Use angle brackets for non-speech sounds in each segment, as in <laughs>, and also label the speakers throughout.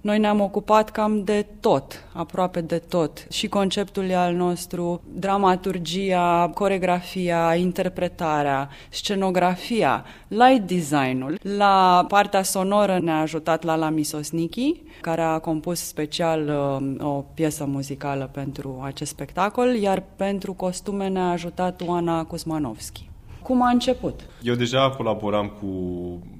Speaker 1: Noi ne-am ocupat cam de tot, aproape de tot. Și conceptul e al nostru, dramaturgia, coregrafia, interpretarea, scenografia, light design-ul. La partea sonoră ne-a ajutat Lala Misosnichi, care a compus special uh, o piesă muzicală pentru acest spectacol, iar pentru costume ne-a ajutat Oana Kuzmanovski. Cum a început?
Speaker 2: Eu deja colaboram cu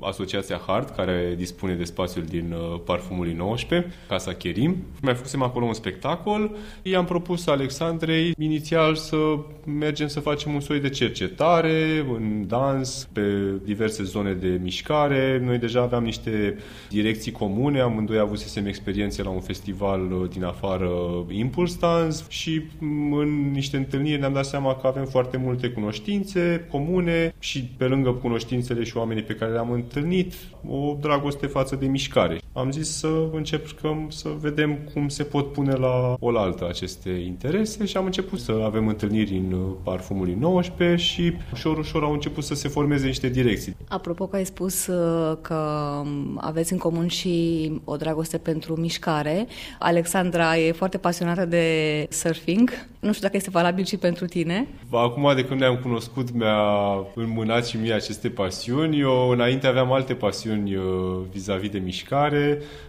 Speaker 2: Asociația Hart, care dispune de spațiul din uh, Parfumului 19, Casa Cherim. Mai făcusem acolo un spectacol. I-am propus Alexandrei inițial să mergem să facem un soi de cercetare în dans, pe diverse zone de mișcare. Noi deja aveam niște direcții comune, amândoi avusesem experiențe la un festival uh, din afară Impulse Dance și mm, în niște întâlniri ne-am dat seama că avem foarte multe cunoștințe comune și pe lângă cunoștințele și oamenii pe care le-am întâlnit, o dragoste față de mișcare. Am zis să încercăm să vedem cum se pot pune la oaltă aceste interese și am început să avem întâlniri în parfumului 19 și ușor, ușor au început să se formeze niște direcții.
Speaker 3: Apropo că ai spus uh, că aveți în comun și o dragoste pentru mișcare, Alexandra e foarte pasionată de surfing. Nu știu dacă este valabil și pentru tine.
Speaker 2: Acum de când ne-am cunoscut mi-a înmânat și mie aceste pasiuni. Eu înainte aveam alte pasiuni uh, vis-a-vis de mișcare.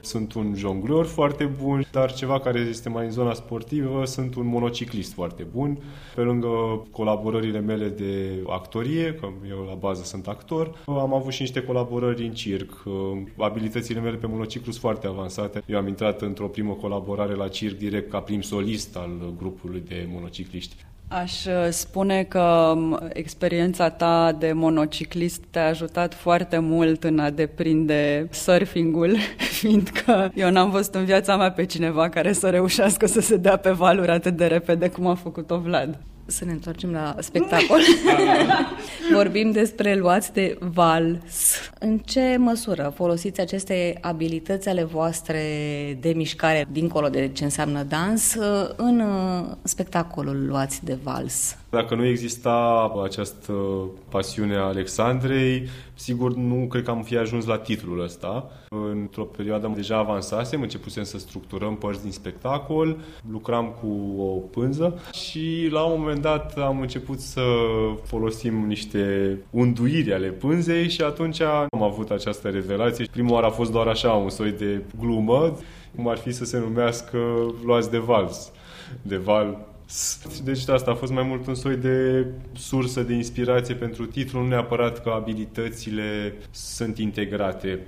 Speaker 2: Sunt un jonglor foarte bun, dar ceva care este mai în zona sportivă, sunt un monociclist foarte bun. Pe lângă colaborările mele de actorie, că eu la bază sunt actor, am avut și niște colaborări în circ. Uh, abilitățile mele pe monociclu sunt foarte avansate. Eu am intrat într-o primă colaborare la circ direct ca prim solist al grupului de monocicliști.
Speaker 1: Aș uh, spune că um, experiența ta de monociclist te-a ajutat foarte mult în a deprinde surfingul, <laughs> fiindcă eu n-am văzut în viața mea pe cineva care să reușească să se dea pe valuri atât de repede cum a făcut-o Vlad.
Speaker 3: Să ne întoarcem la spectacol. <laughs> Vorbim despre luați de vals. În ce măsură folosiți aceste abilități ale voastre de mișcare, dincolo de ce înseamnă dans, în uh, spectacolul luați de vals?
Speaker 2: Dacă nu exista această pasiune a Alexandrei, sigur nu cred că am fi ajuns la titlul ăsta. Într-o perioadă deja avansasem, începusem să structurăm părți din spectacol, lucram cu o pânză și la un moment dat am început să folosim niște unduiri ale pânzei și atunci am avut această revelație. Prima oară a fost doar așa, un soi de glumă, cum ar fi să se numească luați de vals. De val deci asta a fost mai mult un soi de sursă de inspirație pentru titlu, nu neapărat că abilitățile sunt integrate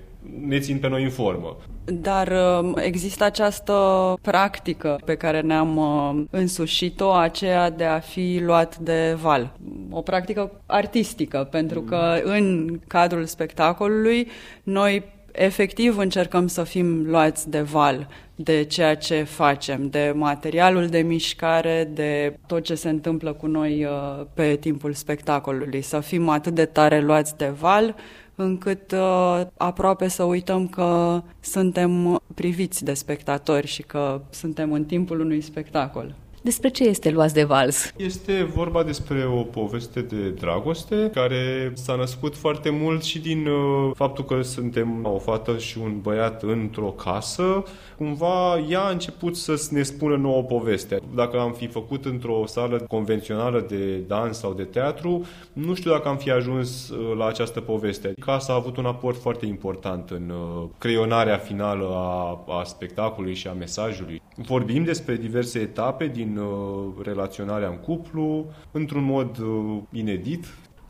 Speaker 2: ne țin pe noi în formă.
Speaker 1: Dar um, există această practică pe care ne-am um, însușit-o, aceea de a fi luat de val. O practică artistică, pentru că în cadrul spectacolului noi efectiv încercăm să fim luați de val de ceea ce facem, de materialul de mișcare, de tot ce se întâmplă cu noi uh, pe timpul spectacolului, să fim atât de tare luați de val încât uh, aproape să uităm că suntem priviți de spectatori și că suntem în timpul unui spectacol.
Speaker 3: Despre ce este Luați de Vals?
Speaker 2: Este vorba despre o poveste de dragoste care s-a născut foarte mult și din uh, faptul că suntem o fată și un băiat într-o casă. Cumva ea a început să ne spună nouă poveste. Dacă am fi făcut într-o sală convențională de dans sau de teatru, nu știu dacă am fi ajuns uh, la această poveste. Casa a avut un aport foarte important în uh, creionarea finală a, a spectacolului și a mesajului. Vorbim despre diverse etape din uh, relaționarea în cuplu, într-un mod uh, inedit,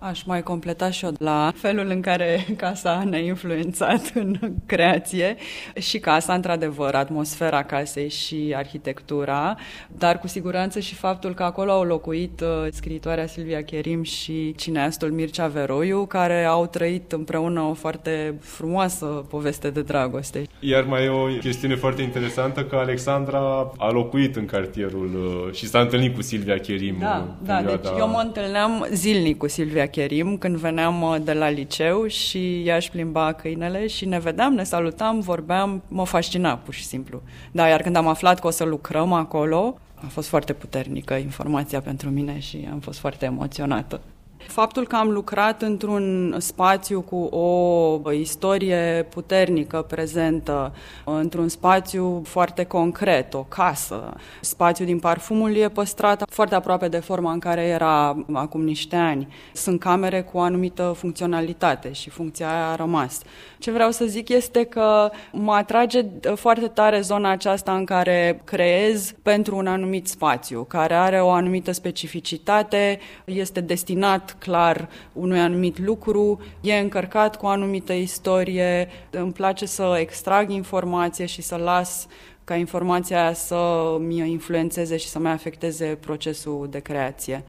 Speaker 1: Aș mai completa și eu la felul în care <laughs> casa ne-a influențat în creație și casa, într-adevăr, atmosfera casei și arhitectura, dar cu siguranță și faptul că acolo au locuit uh, scriitoarea Silvia Cherim și cineastul Mircea Veroiu, care au trăit împreună o foarte frumoasă poveste de dragoste.
Speaker 2: Iar mai e o chestiune foarte interesantă că Alexandra a locuit în cartierul uh, și s-a întâlnit cu Silvia Cherim.
Speaker 1: Da, da, deci eu mă întâlneam zilnic cu Silvia Cherim când veneam uh, de la liceu și ea își plimba câinele și ne vedeam, ne salutam, vorbeam, mă fascina pur și simplu. Da, iar când am aflat că o să lucrăm acolo, A fost foarte puternică informația pentru mine și am fost foarte emoționată. Faptul că am lucrat într-un spațiu cu o istorie puternică, prezentă, într-un spațiu foarte concret, o casă, spațiul din parfumul e păstrat foarte aproape de forma în care era acum niște ani. Sunt camere cu o anumită funcționalitate și funcția aia a rămas. Ce vreau să zic este că mă atrage foarte tare zona aceasta în care creez pentru un anumit spațiu, care are o anumită specificitate, este destinat clar unui anumit lucru, e încărcat cu o anumită istorie, îmi place să extrag informație și să las ca informația aia să mi influențeze și să mai afecteze procesul de creație.